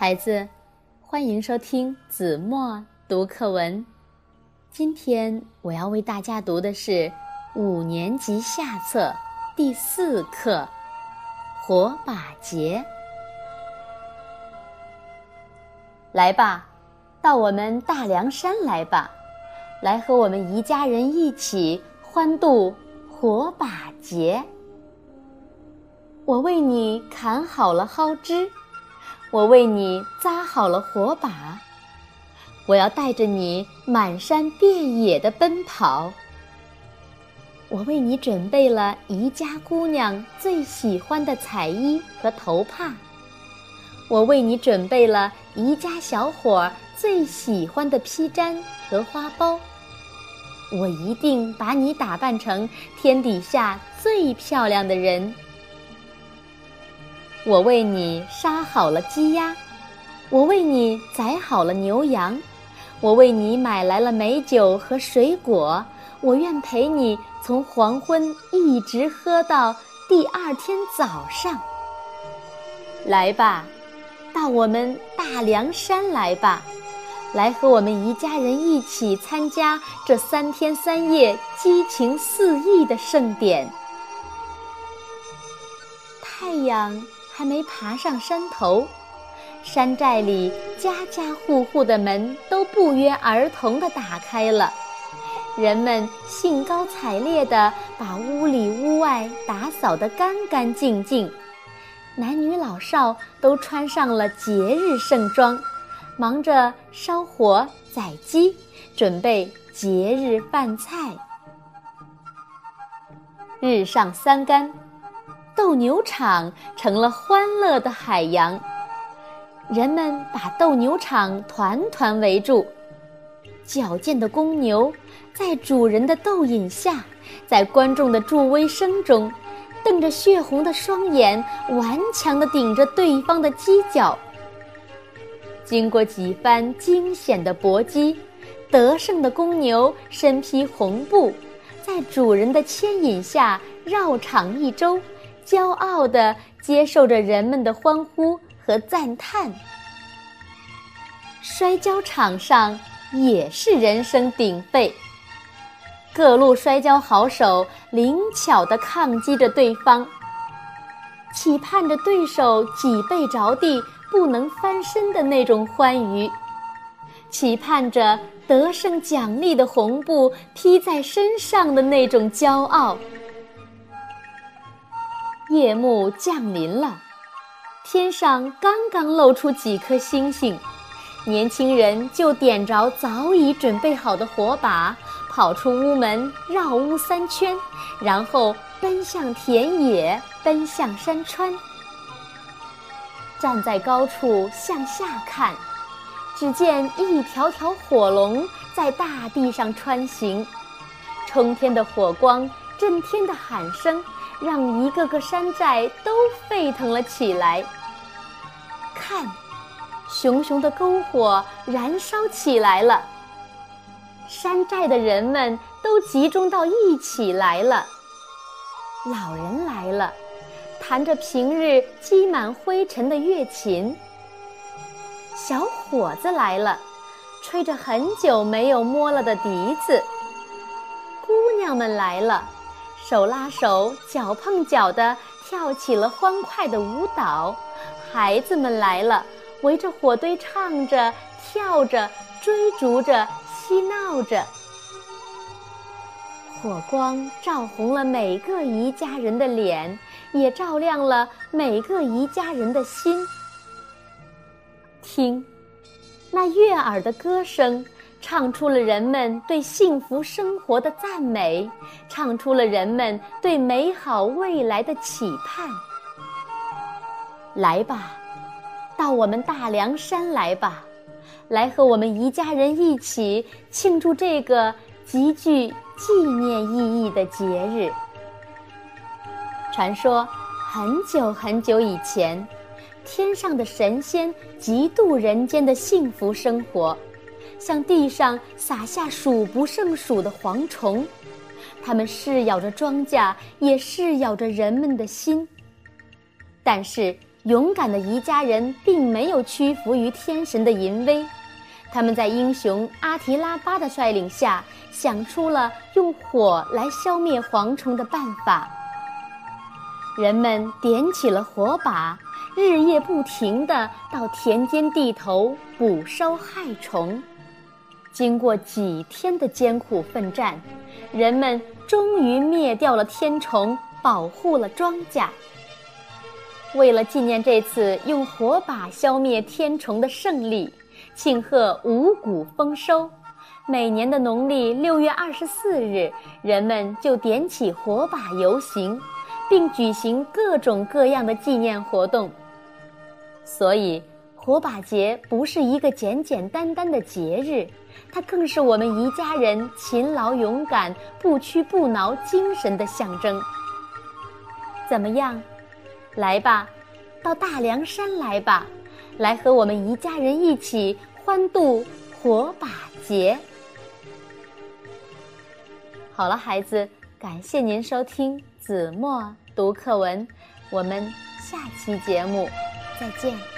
孩子，欢迎收听子墨读课文。今天我要为大家读的是五年级下册第四课《火把节》。来吧，到我们大凉山来吧，来和我们一家人一起欢度火把节。我为你砍好了蒿枝。我为你扎好了火把，我要带着你满山遍野的奔跑。我为你准备了宜家姑娘最喜欢的彩衣和头帕，我为你准备了宜家小伙最喜欢的披毡和花苞。我一定把你打扮成天底下最漂亮的人。我为你杀好了鸡鸭，我为你宰好了牛羊，我为你买来了美酒和水果，我愿陪你从黄昏一直喝到第二天早上。来吧，到我们大凉山来吧，来和我们一家人一起参加这三天三夜激情四溢的盛典。太阳。还没爬上山头，山寨里家家户户的门都不约而同地打开了，人们兴高采烈地把屋里屋外打扫得干干净净，男女老少都穿上了节日盛装，忙着烧火宰鸡，准备节日饭菜。日上三竿。斗牛场成了欢乐的海洋，人们把斗牛场团团围住。矫健的公牛在主人的逗引下，在观众的助威声中，瞪着血红的双眼，顽强地顶着对方的犄角。经过几番惊险的搏击，得胜的公牛身披红布，在主人的牵引下绕场一周。骄傲地接受着人们的欢呼和赞叹。摔跤场上也是人声鼎沸，各路摔跤好手灵巧地抗击着对方，期盼着对手脊背着地不能翻身的那种欢愉，期盼着得胜奖励的红布披在身上的那种骄傲。夜幕降临了，天上刚刚露出几颗星星，年轻人就点着早已准备好的火把，跑出屋门，绕屋三圈，然后奔向田野，奔向山川。站在高处向下看，只见一条条火龙在大地上穿行，冲天的火光，震天的喊声。让一个个山寨都沸腾了起来。看，熊熊的篝火燃烧起来了。山寨的人们都集中到一起来了。老人来了，弹着平日积满灰尘的乐琴。小伙子来了，吹着很久没有摸了的笛子。姑娘们来了。手拉手，脚碰脚的跳起了欢快的舞蹈。孩子们来了，围着火堆唱着、跳着、追逐着、嬉闹着。火光照红了每个一家人的脸，也照亮了每个一家人的心。听，那悦耳的歌声。唱出了人们对幸福生活的赞美，唱出了人们对美好未来的期盼。来吧，到我们大凉山来吧，来和我们一家人一起庆祝这个极具纪念意义的节日。传说，很久很久以前，天上的神仙嫉妒人间的幸福生活。向地上撒下数不胜数的蝗虫，它们噬咬着庄稼，也噬咬着人们的心。但是勇敢的宜家人并没有屈服于天神的淫威，他们在英雄阿提拉巴的率领下，想出了用火来消灭蝗虫的办法。人们点起了火把，日夜不停地到田间地头捕收害虫。经过几天的艰苦奋战，人们终于灭掉了天虫，保护了庄稼。为了纪念这次用火把消灭天虫的胜利，庆贺五谷丰收，每年的农历六月二十四日，人们就点起火把游行。并举行各种各样的纪念活动，所以火把节不是一个简简单单的节日，它更是我们宜家人勤劳勇敢、不屈不挠精神的象征。怎么样？来吧，到大凉山来吧，来和我们宜家人一起欢度火把节。好了，孩子。感谢您收听子墨读课文，我们下期节目再见。